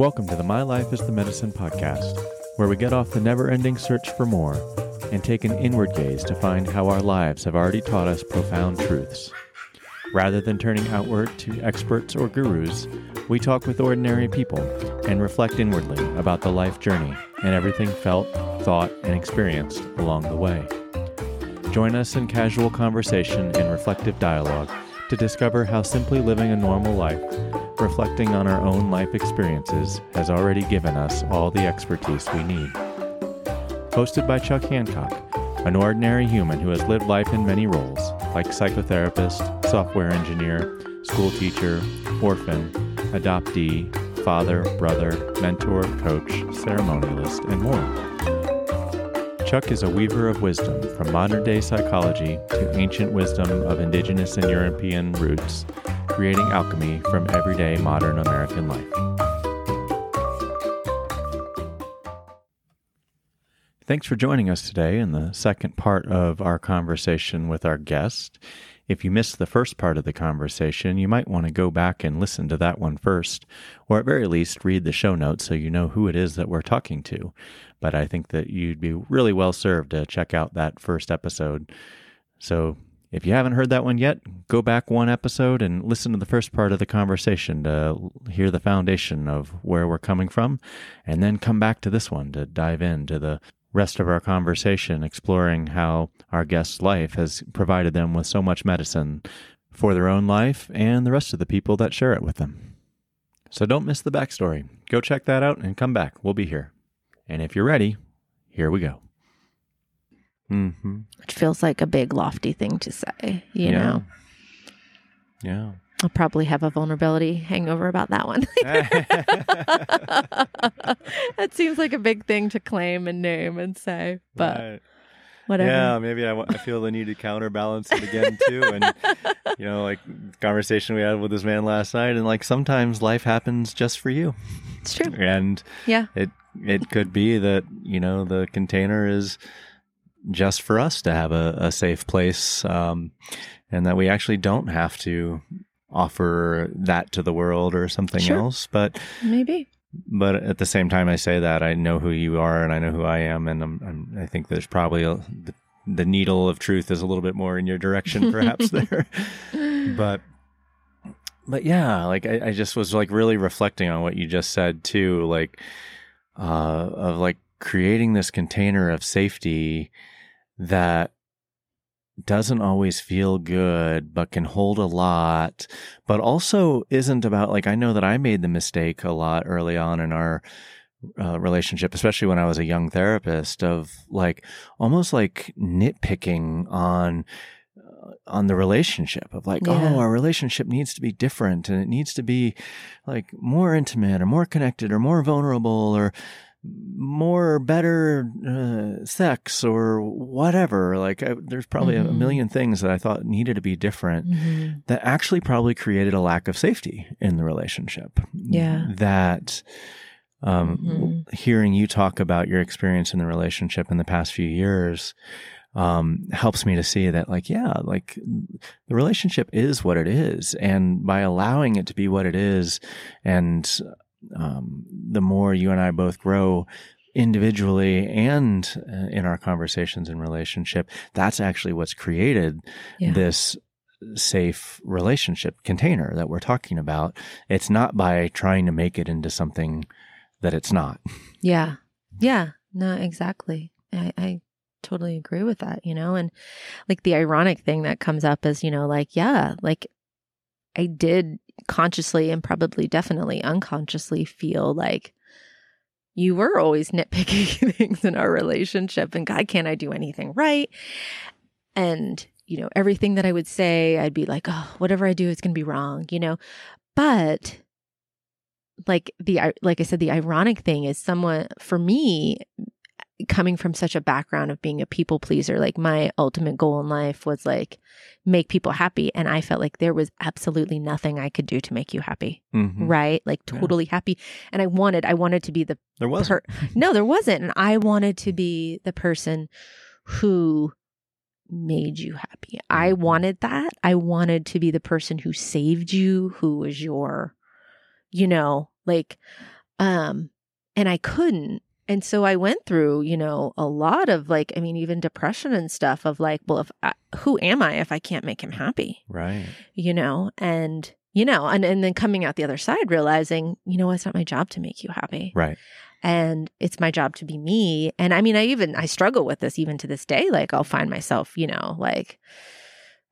Welcome to the My Life is the Medicine podcast, where we get off the never ending search for more and take an inward gaze to find how our lives have already taught us profound truths. Rather than turning outward to experts or gurus, we talk with ordinary people and reflect inwardly about the life journey and everything felt, thought, and experienced along the way. Join us in casual conversation and reflective dialogue to discover how simply living a normal life, reflecting on our own life experiences, has already given us all the expertise we need. Hosted by Chuck Hancock, an ordinary human who has lived life in many roles, like psychotherapist, software engineer, school teacher, orphan, adoptee, father, brother, mentor, coach, ceremonialist, and more. Chuck is a weaver of wisdom from modern day psychology to ancient wisdom of indigenous and European roots, creating alchemy from everyday modern American life. Thanks for joining us today in the second part of our conversation with our guest. If you missed the first part of the conversation, you might want to go back and listen to that one first, or at very least read the show notes so you know who it is that we're talking to. But I think that you'd be really well served to check out that first episode. So if you haven't heard that one yet, go back one episode and listen to the first part of the conversation to hear the foundation of where we're coming from, and then come back to this one to dive into the rest of our conversation exploring how our guest's life has provided them with so much medicine for their own life and the rest of the people that share it with them. So don't miss the backstory. Go check that out and come back. We'll be here. And if you're ready, here we go. Mm-hmm. Which feels like a big, lofty thing to say, you yeah. know? Yeah. I'll probably have a vulnerability hangover about that one. that seems like a big thing to claim and name and say, but right. whatever. Yeah, maybe I, I feel the need to counterbalance it again too. And you know, like conversation we had with this man last night, and like sometimes life happens just for you. It's true. And yeah, it it could be that you know the container is just for us to have a, a safe place um, and that we actually don't have to offer that to the world or something sure. else. But maybe. But at the same time, I say that I know who you are and I know who I am, and I'm, I'm, i think there's probably a, the, the needle of truth is a little bit more in your direction, perhaps there. But but yeah, like I, I, just was like really reflecting on what you just said too, like uh, of like creating this container of safety that doesn't always feel good, but can hold a lot, but also isn't about like, I know that I made the mistake a lot early on in our uh, relationship, especially when I was a young therapist, of like almost like nitpicking on uh, on the relationship of like, yeah. oh, our relationship needs to be different and it needs to be like more intimate or more connected or more vulnerable or more better uh, sex or whatever like I, there's probably mm-hmm. a million things that i thought needed to be different mm-hmm. that actually probably created a lack of safety in the relationship yeah that um, mm-hmm. hearing you talk about your experience in the relationship in the past few years um, helps me to see that like yeah like the relationship is what it is and by allowing it to be what it is and um, the more you and I both grow individually and uh, in our conversations and relationship, that's actually what's created yeah. this safe relationship container that we're talking about. It's not by trying to make it into something that it's not. Yeah. Yeah. No, exactly. I, I totally agree with that, you know, and like the ironic thing that comes up is, you know, like, yeah, like I did consciously and probably definitely unconsciously feel like you were always nitpicking things in our relationship and God, can't I do anything right? And, you know, everything that I would say, I'd be like, oh, whatever I do is going to be wrong, you know? But like the, like I said, the ironic thing is someone, for me, coming from such a background of being a people pleaser, like my ultimate goal in life was like make people happy. And I felt like there was absolutely nothing I could do to make you happy. Mm-hmm. Right. Like totally yeah. happy. And I wanted, I wanted to be the, there wasn't. Per- no, there wasn't. And I wanted to be the person who made you happy. I mm-hmm. wanted that. I wanted to be the person who saved you, who was your, you know, like, Um, and I couldn't. And so I went through, you know, a lot of like, I mean, even depression and stuff of like, well, if I, who am I if I can't make him happy? Right. You know, and you know, and, and then coming out the other side, realizing, you know, it's not my job to make you happy. Right. And it's my job to be me. And I mean, I even, I struggle with this even to this day. Like I'll find myself, you know, like,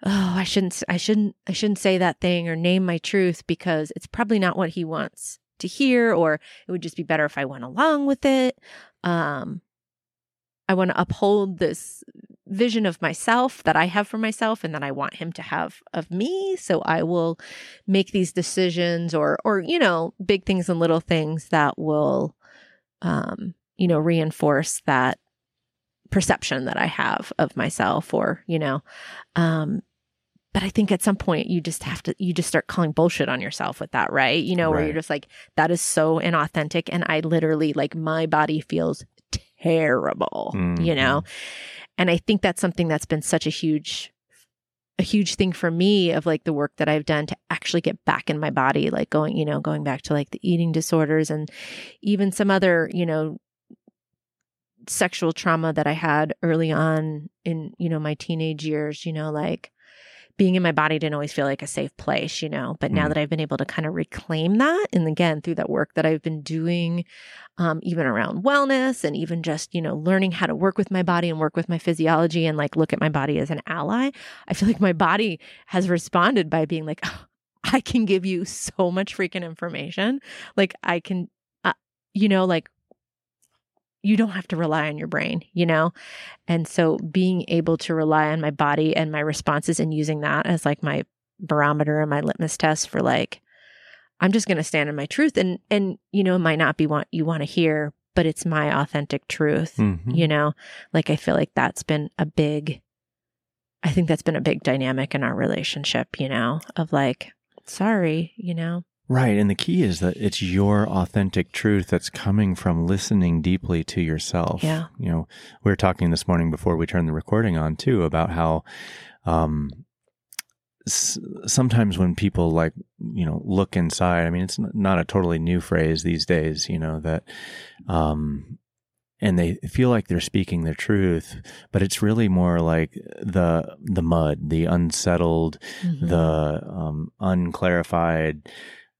oh, I shouldn't, I shouldn't, I shouldn't say that thing or name my truth because it's probably not what he wants to hear, or it would just be better if I went along with it. Um, I want to uphold this vision of myself that I have for myself and that I want him to have of me. So I will make these decisions or or you know, big things and little things that will um, you know, reinforce that perception that I have of myself or, you know, um but I think at some point you just have to you just start calling bullshit on yourself with that, right? You know, where you're just like that is so inauthentic and I literally like my body feels terrible, you Mhm. know. And I think that's something that's been such a huge a huge thing for me of like the work that I've done to actually get back in my body, like going, you know, going back to like the eating disorders and even some other, you know, sexual trauma that I had early on in, you know, my teenage years, you know, like being in my body didn't always feel like a safe place, you know. But now Mm. that I've been able to kind of reclaim that, and again, through that work that I've been doing, um, even around wellness and even just, you know, learning how to work with my body and work with my physiology and like look at my body as an ally, I feel like my body has responded by being like, "Oh, I can give you so much freaking information. Like, I can, uh, you know, like, you don't have to rely on your brain, you know? And so being able to rely on my body and my responses and using that as like my barometer and my litmus test for like, I'm just going to stand in my truth and, and, you know, it might not be what you want to hear, but it's my authentic truth, Mhm. you know? Like, I feel like that's been a big, I think that's been a big dynamic in our relationship, you know, of like, sorry, you know? Right. And the key is that it's your authentic truth that's coming from listening deeply to yourself. Yeah. You know, we were talking this morning before we turned the recording on too about how, um, s- sometimes when people like, you know, look inside, I mean, it's n- not a totally new phrase these days, you know, that, um, and they feel like they're speaking the truth, but it's really more like the the mud, the unsettled, Mhm. the um, unclarified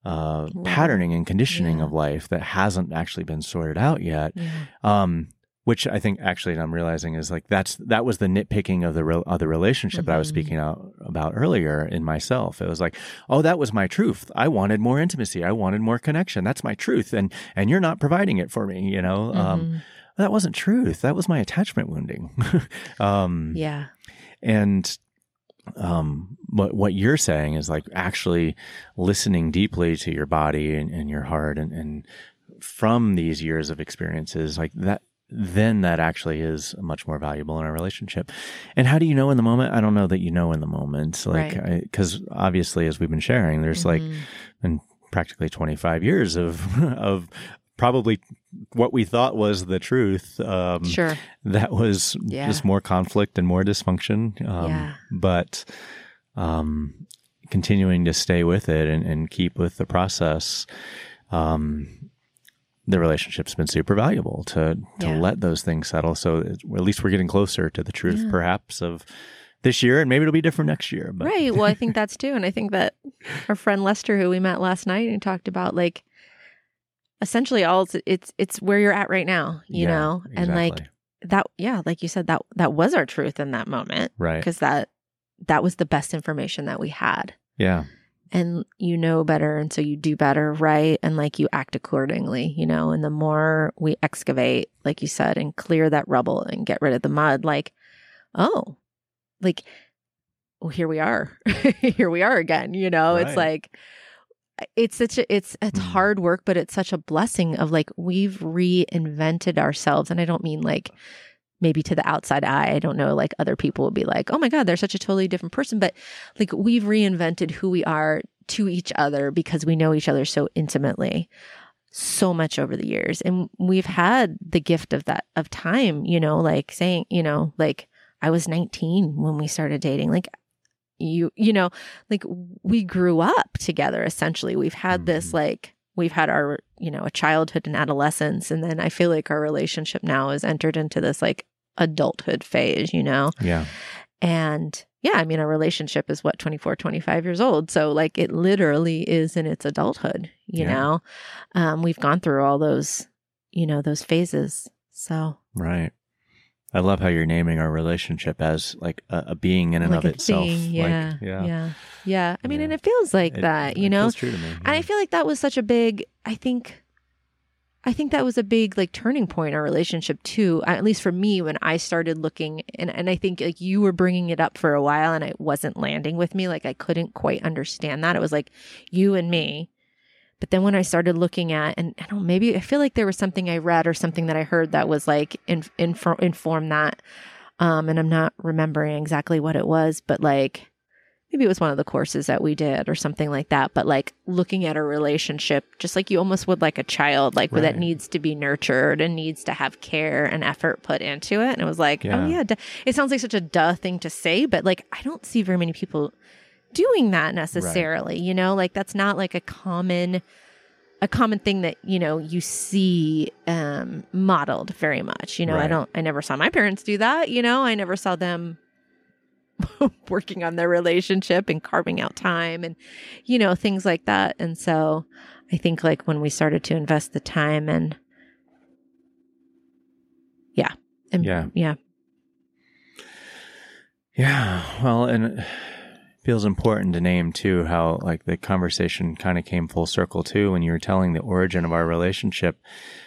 uh, patterning and conditioning Yeah. of life that hasn't actually been sorted out yet. Yeah. Um, which I think actually I'm realizing is like that's that was the nitpicking of the re- of the relationship that I was Mhm. speaking out about earlier in myself. It was like, oh, that was my truth. I wanted more intimacy. I wanted more connection. That's my truth, and and you're not providing it for me. You know, um, Mhm. that wasn't truth. That was my attachment wounding. um, yeah. and um, what what you're saying is like actually listening deeply to your body and, and your heart, and, and from these years of experiences, like that, then that actually is much more valuable in our relationship. And how do you know in the moment? I don't know that you know in the moment, like Right. because obviously, as we've been sharing, there's like Mhm. been practically 25 years of of probably what we thought was the truth. Um, sure. that was Yeah. just more conflict and more dysfunction. Um, Yeah. But um, continuing to stay with it and, and keep with the process, um, the relationship's been super valuable to to Yeah. let those things settle. So at least we're getting closer to the truth, Yeah. perhaps of this year, and maybe it'll be different next year. But Right. Well, I think that's too. And I think that our friend Lester, who we met last night and talked about like essentially all it's it's, it's where you're at right now, you Yeah, know? And like that yeah, like you said, that that was our truth in that moment. right, Because that that was the best information that we had. yeah, And you know better and so you do better, right? And like you act accordingly, you know, and the more we excavate, like you said, and clear that rubble and get rid of the mud, like, oh, like well, here we are. here we are again, you know. It's like it's such a it's it's Mhm. hard work, but it's such a blessing of like we've reinvented ourselves. And I don't mean like maybe to the outside eye. I don't know, like other people would be like, oh my God, they're such a totally different person. But like we've reinvented who we are to each other because we know each other so intimately so much over the years and we've had the gift of that of time you know like saying you know like i was 19 when we started dating like you you know like we grew up together essentially we've had this Mhm. like we've had our, you know, a childhood and adolescence. And then I feel like our relationship now has entered into this like adulthood phase, you know? Yeah. And yeah, I mean, our relationship is what, 24, 25 years old. So, like, it literally is in its adulthood, you Yeah. know? Um, we've gone through all those, you know, those phases. So, Right. I love how you're naming our relationship as like a, a being in and like of itself. thing. Yeah. Like, yeah. Yeah. Yeah. I mean, Yeah. and it feels like It- that, you know? true to me. And I feel like that was such a big, I think, I think that was a big like turning point in our relationship too. At least for me, when I started looking, and and I think like you were bringing it up for a while, and it wasn't landing with me. Like I couldn't quite understand that. It was like you and me. But then when I started looking at, and I don't know, maybe I feel like there was something I read or something that I heard that was like in, info, inform that. Um, and I'm not remembering exactly what it was, but like maybe it was one of the courses that we did or something like that. But like looking at a relationship, just like you almost would like a child, like where that needs to be nurtured and needs to have care and effort put into it. And it was like, Yeah. oh yeah, duh. it sounds like such a duh thing to say, but like I don't see very many people doing that necessarily. You know, like that's not like a common a common thing that you know you see um modeled very much you know? I don't i never saw my parents do that you know? I never saw them working on their relationship and carving out time and you know things like that. And so i think like when we started to invest the time and yeah. And Yeah. yeah. Yeah. Well, and feels important to name too how like the conversation kind of came full circle too when you were telling the origin of our relationship.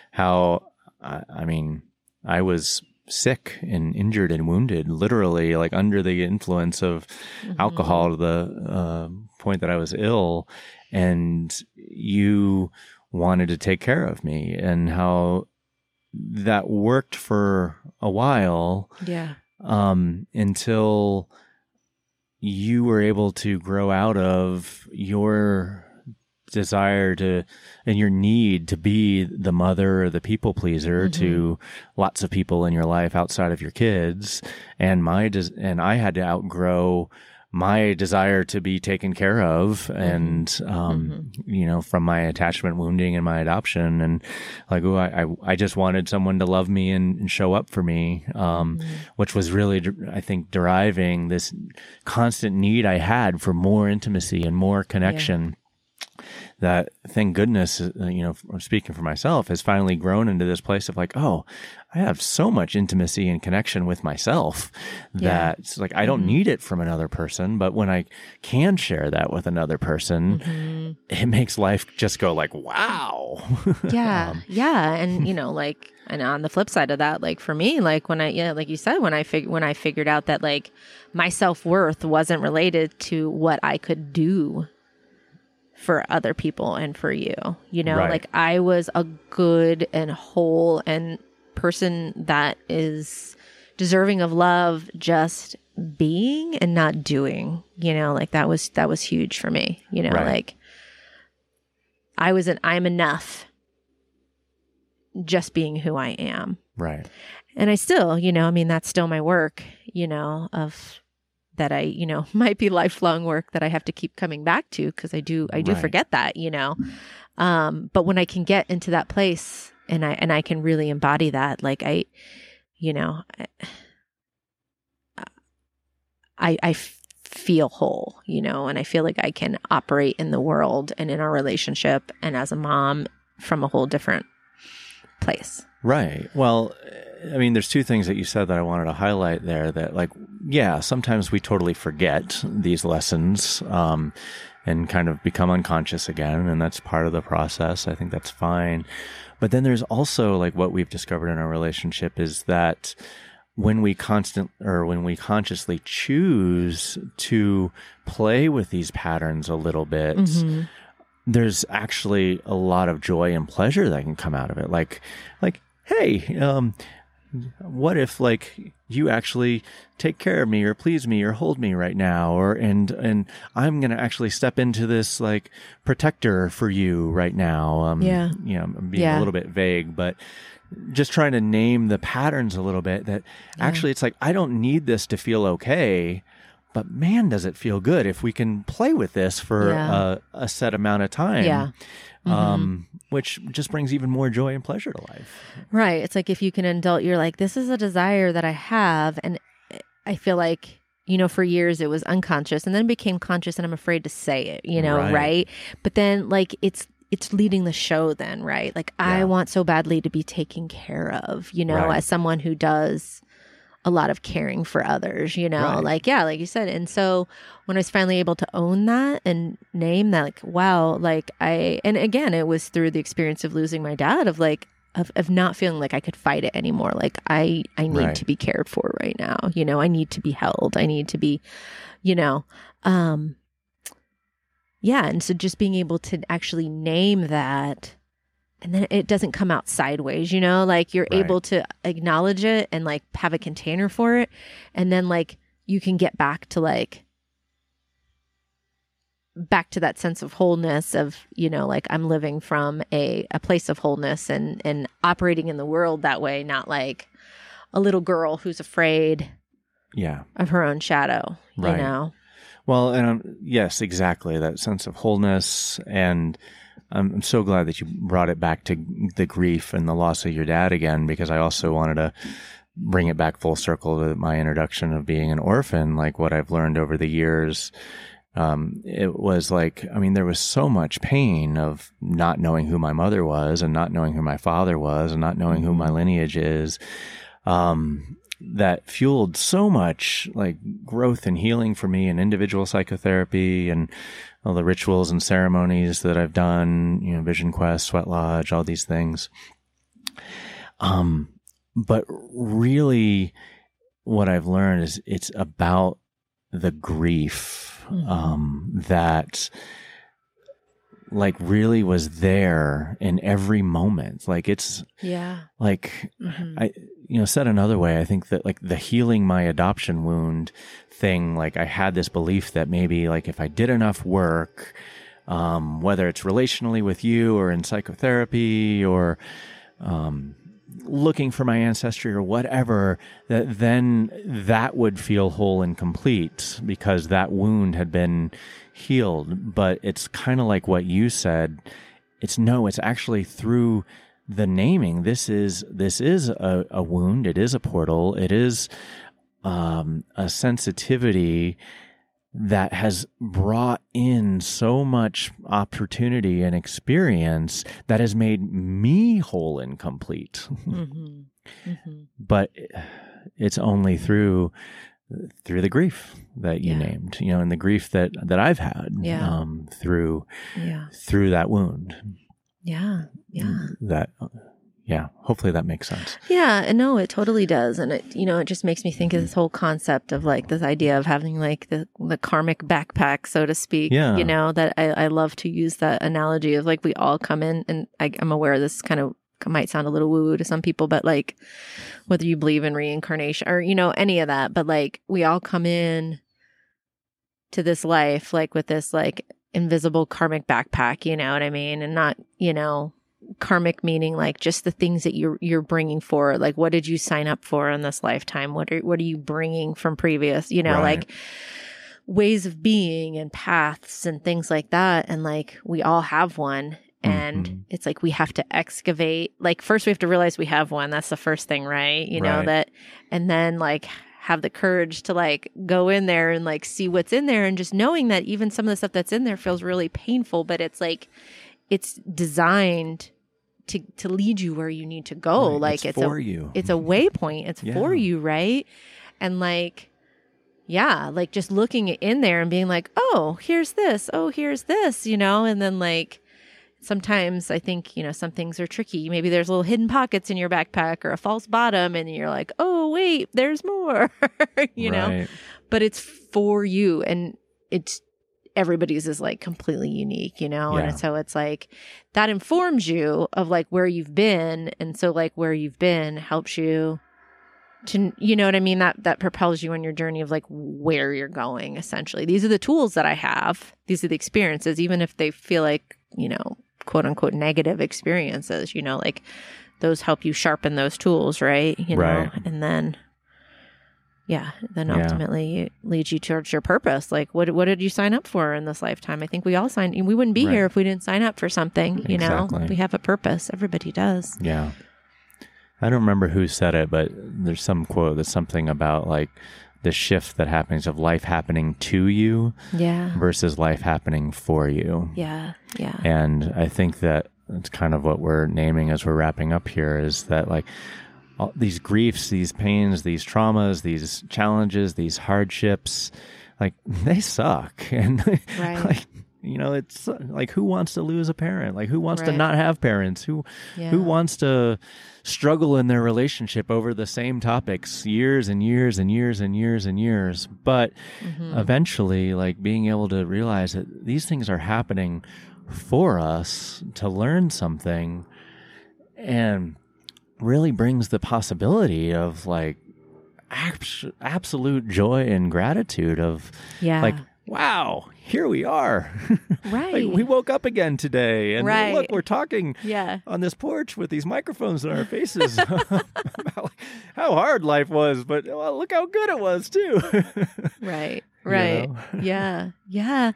How I, I mean, I was sick and injured and wounded, literally like under the influence of alcohol to the uh, point that I was ill, and you wanted to take care of me, and how that worked for a while yeah um, until you were able to grow out of your desire to and your need to be the mother or the people pleaser mm-hmm. to lots of people in your life outside of your kids. And my des- and I had to outgrow my desire to be taken care of and um you know from my attachment wounding and my adoption and like oh I, I I just wanted someone to love me and, and show up for me um which was really I think deriving this constant need I had for more intimacy and more connection that thank goodness, uh, you know, I'm speaking for myself, has finally grown into this place of like, oh, I have so much intimacy and connection with myself that it's like I don't need it from another person. But when I can share that with another person, it makes life just go like, wow. yeah Um, yeah and you know like and on the flip side of that like for me like when i yeah like you said when i fig- when i figured out that like my self-worth wasn't related to what i could do for other people and for you you know Right. like i was a good and whole and person that is deserving of love just being and not doing you know like that was that was huge for me you know Right. like i was an i'm enough just being who i am right. and I still, you know, I mean, that's still my work, you know, of that I, you know, might be lifelong work that I have to keep coming back to because I do, I do Right. forget that, you know. Um, but when I can get into that place and I, and I can really embody that, like I, you know, I, I, I feel whole, you know, and I feel like I can operate in the world and in our relationship and as a mom from a whole different place. Right. Well, I mean, there's two things that you said that I wanted to highlight there. That, like, yeah, sometimes we totally forget these lessons um, and kind of become unconscious again, and that's part of the process. I think that's fine. But then there's also like what we've discovered in our relationship is that when we constant or when we consciously choose to play with these patterns a little bit, Mm-hmm. There's actually a lot of joy and pleasure that can come out of it. Like, like, hey, um, what if like you actually take care of me or please me or hold me right now or and and I'm gonna actually step into this like protector for you right now. Um, Yeah. you know, I'm being Yeah. a little bit vague, but just trying to name the patterns a little bit. That actually, it's like I don't need this to feel okay. But man, does it feel good if we can play with this for Yeah. a, a set amount of time. Yeah. Mhm. um, which just brings even more joy and pleasure to life. Right. It's like if you can indulge, you're like, this is a desire that I have. And I feel like, you know, for years it was unconscious and then it became conscious and I'm afraid to say it, you know, Right. right? But then like it's, it's leading the show then, right? Like I want so badly to be taken care of, you know, Right. as someone who does a lot of caring for others, you know, Right. like, yeah, like you said. And so when I was finally able to own that and name that, like, wow, like I, and again, it was through the experience of losing my dad, of like, of, of not feeling like I could fight it anymore. Like I, I need Right. to be cared for right now. You know, I need to be held. I need to be, you know, um, yeah. And so just being able to actually name that and then it doesn't come out sideways, you know, like you're Right. able to acknowledge it and like have a container for it. And then like you can get back to like, back to that sense of wholeness of you know like i'm living from a, a place of wholeness and and operating in the world that way not like a little girl who's afraid Yeah. of her own shadow you Right. know Well, and um, yes, exactly that sense of wholeness, and I'm, I'm so glad that you brought it back to the grief and the loss of your dad again, because I also wanted to bring it back full circle to my introduction of being an orphan, like what I've learned over the years. Um, it was like, I mean, there was so much pain of not knowing who my mother was and not knowing who my father was and not knowing who my lineage is. Um, that fueled so much like growth and healing for me and individual psychotherapy and all the rituals and ceremonies that I've done, you know, Vision Quest, Sweat Lodge, all these things. Um, but really what I've learned is it's about the grief, Mhm. um, that like really was there in every moment. Like it's yeah like Mhm. I, you know, said another way, I think that like the healing my adoption wound thing, like I had this belief that maybe like if I did enough work, um, whether it's relationally with you or in psychotherapy or, um, looking for my ancestry or whatever, that then that would feel whole and complete because that wound had been healed. But it's kind of like what you said. It's no, it's actually through the naming. This is this is a, a wound. It is a portal. It is um, a sensitivity that has brought in so much opportunity and experience that has made me whole and complete. Mhm. Mhm. but it's only through through the grief that you Yeah. named, you know, and the grief that that I've had Yeah. um, through yeah through that wound. yeah yeah That yeah, hopefully that makes sense. Yeah, and no, it totally does, and it you know it just makes me think of this whole concept of like this idea of having like the the karmic backpack, so to speak. Yeah. you know that I, I love to use that analogy of like we all come in, and I, I'm aware this kind of might sound a little woo woo to some people, but like whether you believe in reincarnation or you know any of that, but like we all come in to this life like with this like invisible karmic backpack, you know what I mean, and not you know karmic meaning like just the things that you're you're bringing for like what did you sign up for in this lifetime? What are what are you bringing from previous you know Right. like ways of being and paths and things like that. And like we all have one and Mhm. it's like we have to excavate like first we have to realize we have one. That's the first thing right? You know that and then like have the courage to like go in there and like see what's in there and just knowing that even some of the stuff that's in there feels really painful but it's like it's designed to to lead you where you need to go. Right, like it's, for a you. it's a waypoint. It's for you right? And like yeah like just looking in there and being like oh here's this. Oh here's this you know? And then like sometimes i think you know some things are tricky. Maybe there's little hidden pockets in your backpack or a false bottom and you're like oh wait there's more you know? But it's for you and it's everybody's is like completely unique you know? Yeah. and so it's like that informs you of like where you've been. And so like where you've been helps you to you know what i mean? That that propels you on your journey of like where you're going essentially. These are the tools that i have. These are the experiences even if they feel like you know quote unquote negative experiences you know like those help you sharpen those tools right you know Right. and then yeah, then Yeah. ultimately it leads you towards your purpose. Like, what what did you sign up for in this lifetime? I think we all signed. We wouldn't be Right. here if we didn't sign up for something. You Exactly. know, we have a purpose. Everybody does. Yeah. I don't remember who said it, but there's some quote that's something about like the shift that happens of life happening to you Yeah, versus life happening for you. yeah, yeah, And I think that it's kind of what we're naming as we're wrapping up here is that like all these griefs, these pains, these traumas, these challenges, these hardships, like they suck. And Right. like, you know, it's like who wants to lose a parent? Like who wants to not have parents? Who yeah. who wants to struggle in their relationship over the same topics years and years and years and years and years? But Mhm. eventually, like being able to realize that these things are happening for us to learn something and really brings the possibility of like abs- absolute joy and gratitude of yeah, like wow here we are. Right, like we woke up again today and Right. look we're talking yeah, on this porch with these microphones in our faces. About how hard life was but well, look how good it was too. Right, right. yeah yeah.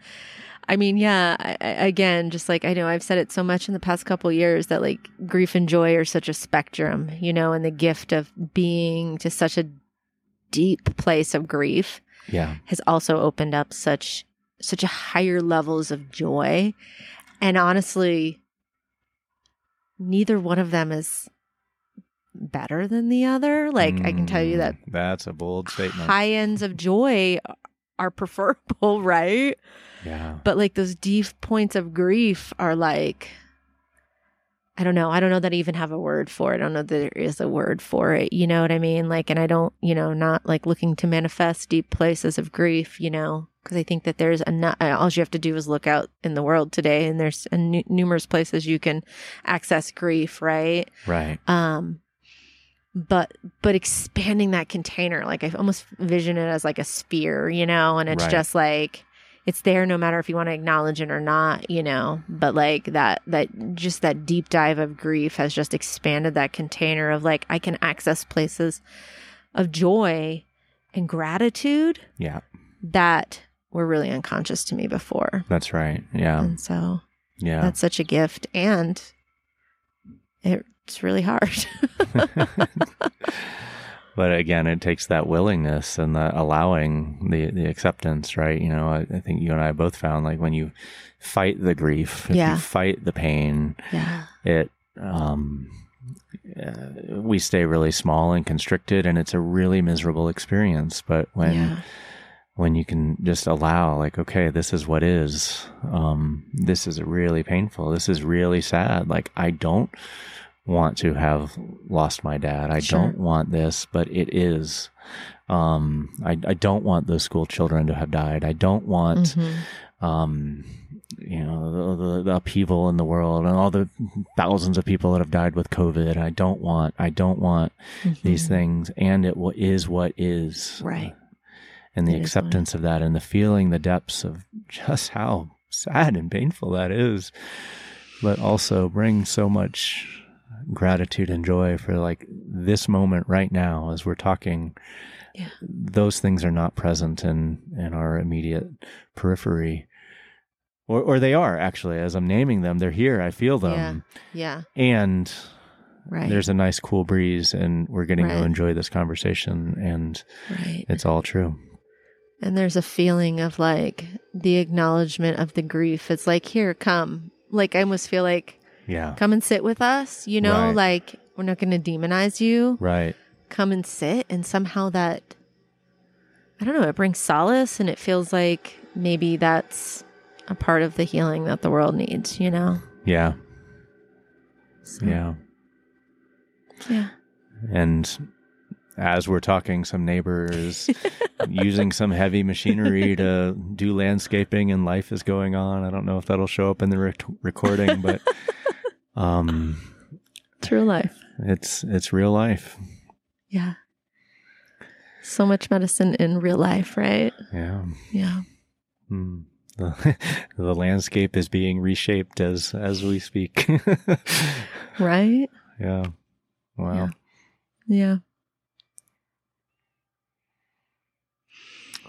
I mean yeah I, I, again just like i know i've said it so much in the past couple years that like grief and joy are such a spectrum you know and the gift of being to such a deep place of grief yeah. has also opened up such such a higher levels of joy. And honestly neither one of them is better than the other. Like i can tell you that Mm, that's a bold statement. high ends of joy are preferable, right? yeah. But like those deep points of grief are like, I don't know. I don't know that I even have a word for it. I don't know that there is a word for it. You know what I mean? Like, and I don't, you know, not like looking to manifest deep places of grief, you know, because I think that there's a, not. all you have to do is look out in the world today and there's a numerous places you can access grief, right? right um but but expanding that container like i almost vision it as like a sphere you know and it's Right. just like it's there no matter if you want to acknowledge it or not you know? But like that that just that deep dive of grief has just expanded that container of like i can access places of joy and gratitude yeah. that were really unconscious to me before. That's right. Yeah. And so yeah. that's such a gift and it's really hard but again it takes that willingness and the allowing the the acceptance right? You know I, I think you and i both found like when you fight the grief if Yeah. you fight the pain yeah. it um uh, we stay really small and constricted and it's a really miserable experience. But when yeah. when you can just allow like okay this is what is um this is really painful. This is really sad. Like i don't want to have lost my dad i Sure. don't want this but it is um I, I don't want those school children to have died i don't want Mhm. um you know the, the, upheaval in the world and all the thousands of people that have died with covid i don't want i don't want these Mhm. things and it is what is Right. and the It acceptance of that and the feeling the depths of just how sad and painful that is but also bring so much gratitude and joy for like this moment right now as we're talking Yeah. those things are not present in in our immediate periphery or or they are actually as i'm naming them they're here i feel them Yeah. yeah. and Right. there's a nice cool breeze and we're getting to enjoy this conversation and right. it's all true And there's a feeling of like the acknowledgement of the grief. It's like, here, come. Like, I almost feel like, yeah come and sit with us, you know, Right. like, we're not going to demonize you. right Come and sit. And somehow that, I don't know, it brings solace and it feels like maybe that's a part of the healing that the world needs, you know? yeah So, yeah Yeah. and as we're talking some neighbors using some heavy machinery to do landscaping and life is going on i don't know if that'll show up in the rec- recording but um it's real life. it's it's real life Yeah. So much medicine in real life, right? yeah Yeah. Hmm. the, the landscape is being reshaped as as we speak Right? yeah wow Yeah. Yeah.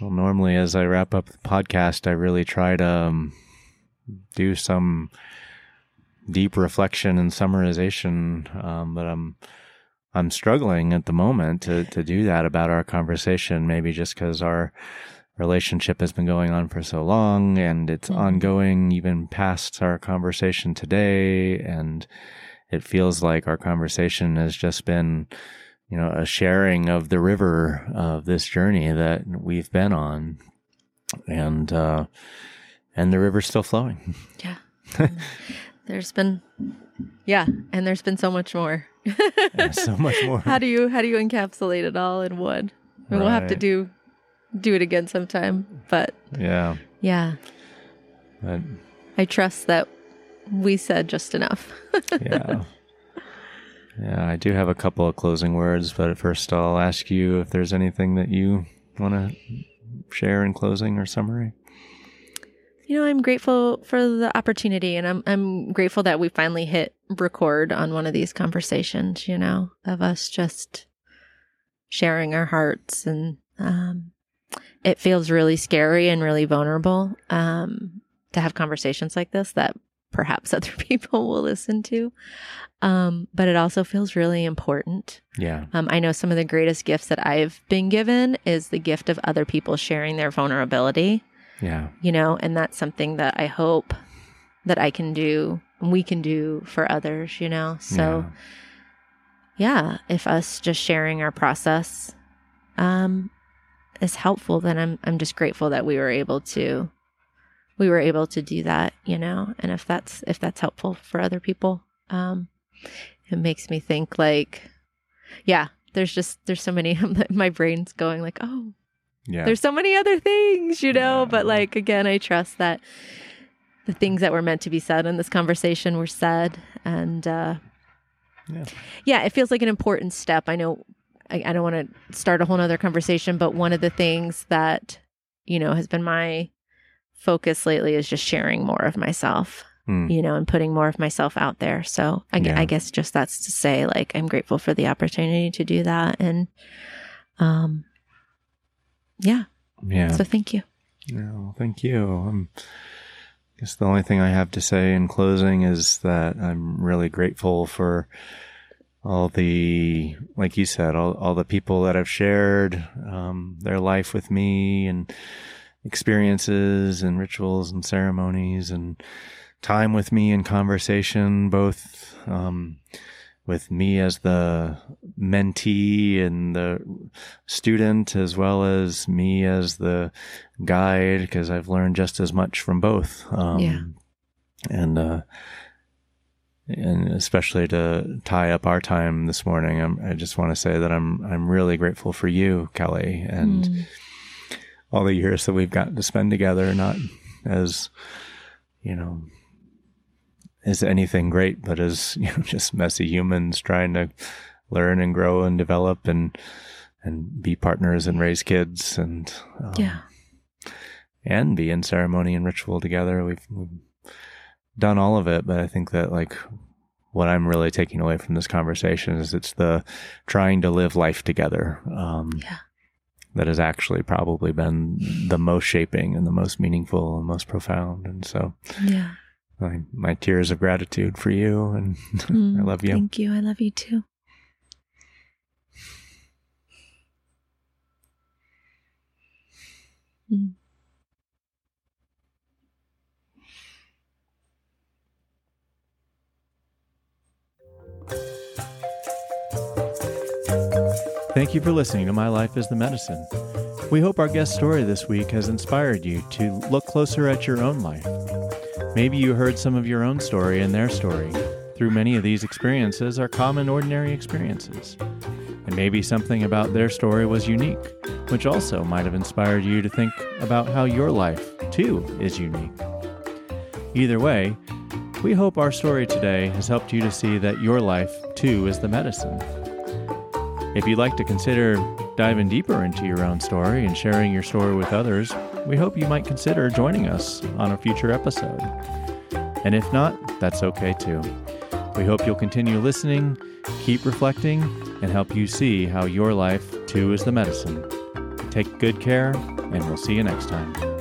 Well, normally as I wrap up the podcast, I really try to um, do some deep reflection and summarization, um, but I'm I'm struggling at the moment to to do that about our conversation. Maybe just because our relationship has been going on for so long and it's mm-hmm. ongoing even past our conversation today, and it feels like our conversation has just been you know, a sharing of the river of this journey that we've been on. And, uh, and the river's still flowing. Yeah. there's been, yeah. And there's been so much more. so much more. How do you, how do you encapsulate it all in one? right. We'll have to do, do it again sometime, but yeah. Yeah. But I trust that we said just enough. yeah. Yeah, I do have a couple of closing words, but first I'll ask you if there's anything that you want to share in closing or summary. You know, I'm grateful for the opportunity and I'm I'm grateful that we finally hit record on one of these conversations, you know, of us just sharing our hearts and um it feels really scary and really vulnerable um to have conversations like this that perhaps other people will listen to. Um, but it also feels really important. Yeah. Um, I know some of the greatest gifts that I've been given is the gift of other people sharing their vulnerability. Yeah. You know, and that's something that I hope that I can do, we can do for others, you know? So, yeah, yeah if us just sharing our process, um, is helpful, then I'm, I'm just grateful that we were able to, we were able to do that, you know? And if that's, if that's helpful for other people, um, it makes me think like, yeah, there's just there's so many. my brain's going like, oh, yeah, there's so many other things, you know. Yeah. But like again, I trust that the things that were meant to be said in this conversation were said, and uh, yeah, yeah, it feels like an important step. I know I, I don't want to start a whole other conversation, but one of the things that you know has been my focus lately is just sharing more of myself mm. you know, and putting more of myself out there. So I, yeah. I, guess just that's to say, like, I'm grateful for the opportunity to do that. And, um, yeah. Yeah. So thank you. No, thank you. Um, I guess the only thing I have to say in closing is that I'm really grateful for all the, like you said, all, all the people that have shared um, their life with me and experiences and rituals and ceremonies and time with me in conversation, both um, with me as the mentee and the student, as well as me as the guide, because I've learned just as much from both. Um, yeah. And, uh, and especially to tie up our time this morning, I'm, i just want to say that I'm I'm really grateful for you, Kelly, and mm. all the years that we've gotten to spend together. Not as you know as anything great, but as you know, just messy humans trying to learn and grow and develop and and be partners and raise kids and um, yeah, and be in ceremony and ritual together. We've, we've done all of it, but I think that like what I'm really taking away from this conversation is it's the trying to live life together. Um, yeah. That has actually probably been the most shaping and the most meaningful and most profound. And so, yeah, my, my tears of gratitude for you and mm, I love you. Thank you. I love you too. Mm. Thank you for listening to My Life is the Medicine. We hope our guest story this week has inspired you to look closer at your own life Maybe you heard some of your own story and their story. Through many of these experiences are common, ordinary experiences. And maybe something about their story was unique, which also might have inspired you to think about how your life, too, is unique. Either way, we hope our story today has helped you to see that your life, too, is the medicine. If you'd like to consider diving deeper into your own story and sharing your story with others, we hope you might consider joining us on a future episode. And if not, that's okay too. We hope you'll continue listening, keep reflecting, and help you see how your life too is the medicine. Take good care and we'll see you next time.